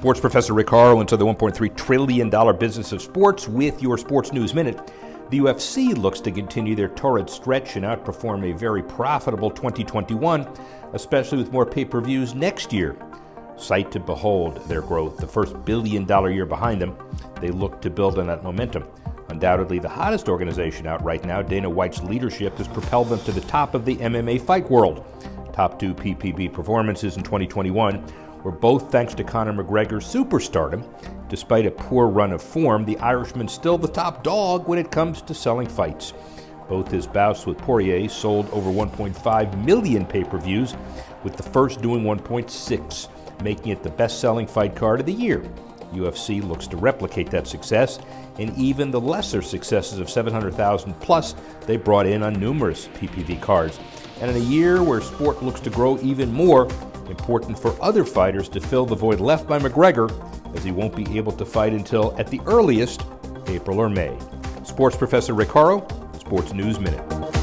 Sports professor Rick Horrow into the $1.3 trillion business of sports with your Sports News Minute. The UFC looks to continue their torrid stretch and outperform a very profitable 2021, especially with more pay per views next year. Sight to behold their growth, the first billion dollar year behind them. They look to build on that momentum. Undoubtedly the hottest organization out right now, Dana White's leadership has propelled them to the top of the MMA fight world. Top two PPV performances in 2021 were both thanks to Conor McGregor's superstardom. Despite a poor run of form, the Irishman's still the top dog when it comes to selling fights. Both his bouts with Poirier sold over 1.5 million pay per views, with the first doing 1.6, making it the best selling fight card of the year. UFC looks to replicate that success, and even the lesser successes of 700,000 plus they brought in on numerous PPV cards. And in a year where sport looks to grow even more, important for other fighters to fill the void left by McGregor, as he won't be able to fight until, at the earliest, April or May. Sports professor Rick Horrow, Sports News Minute.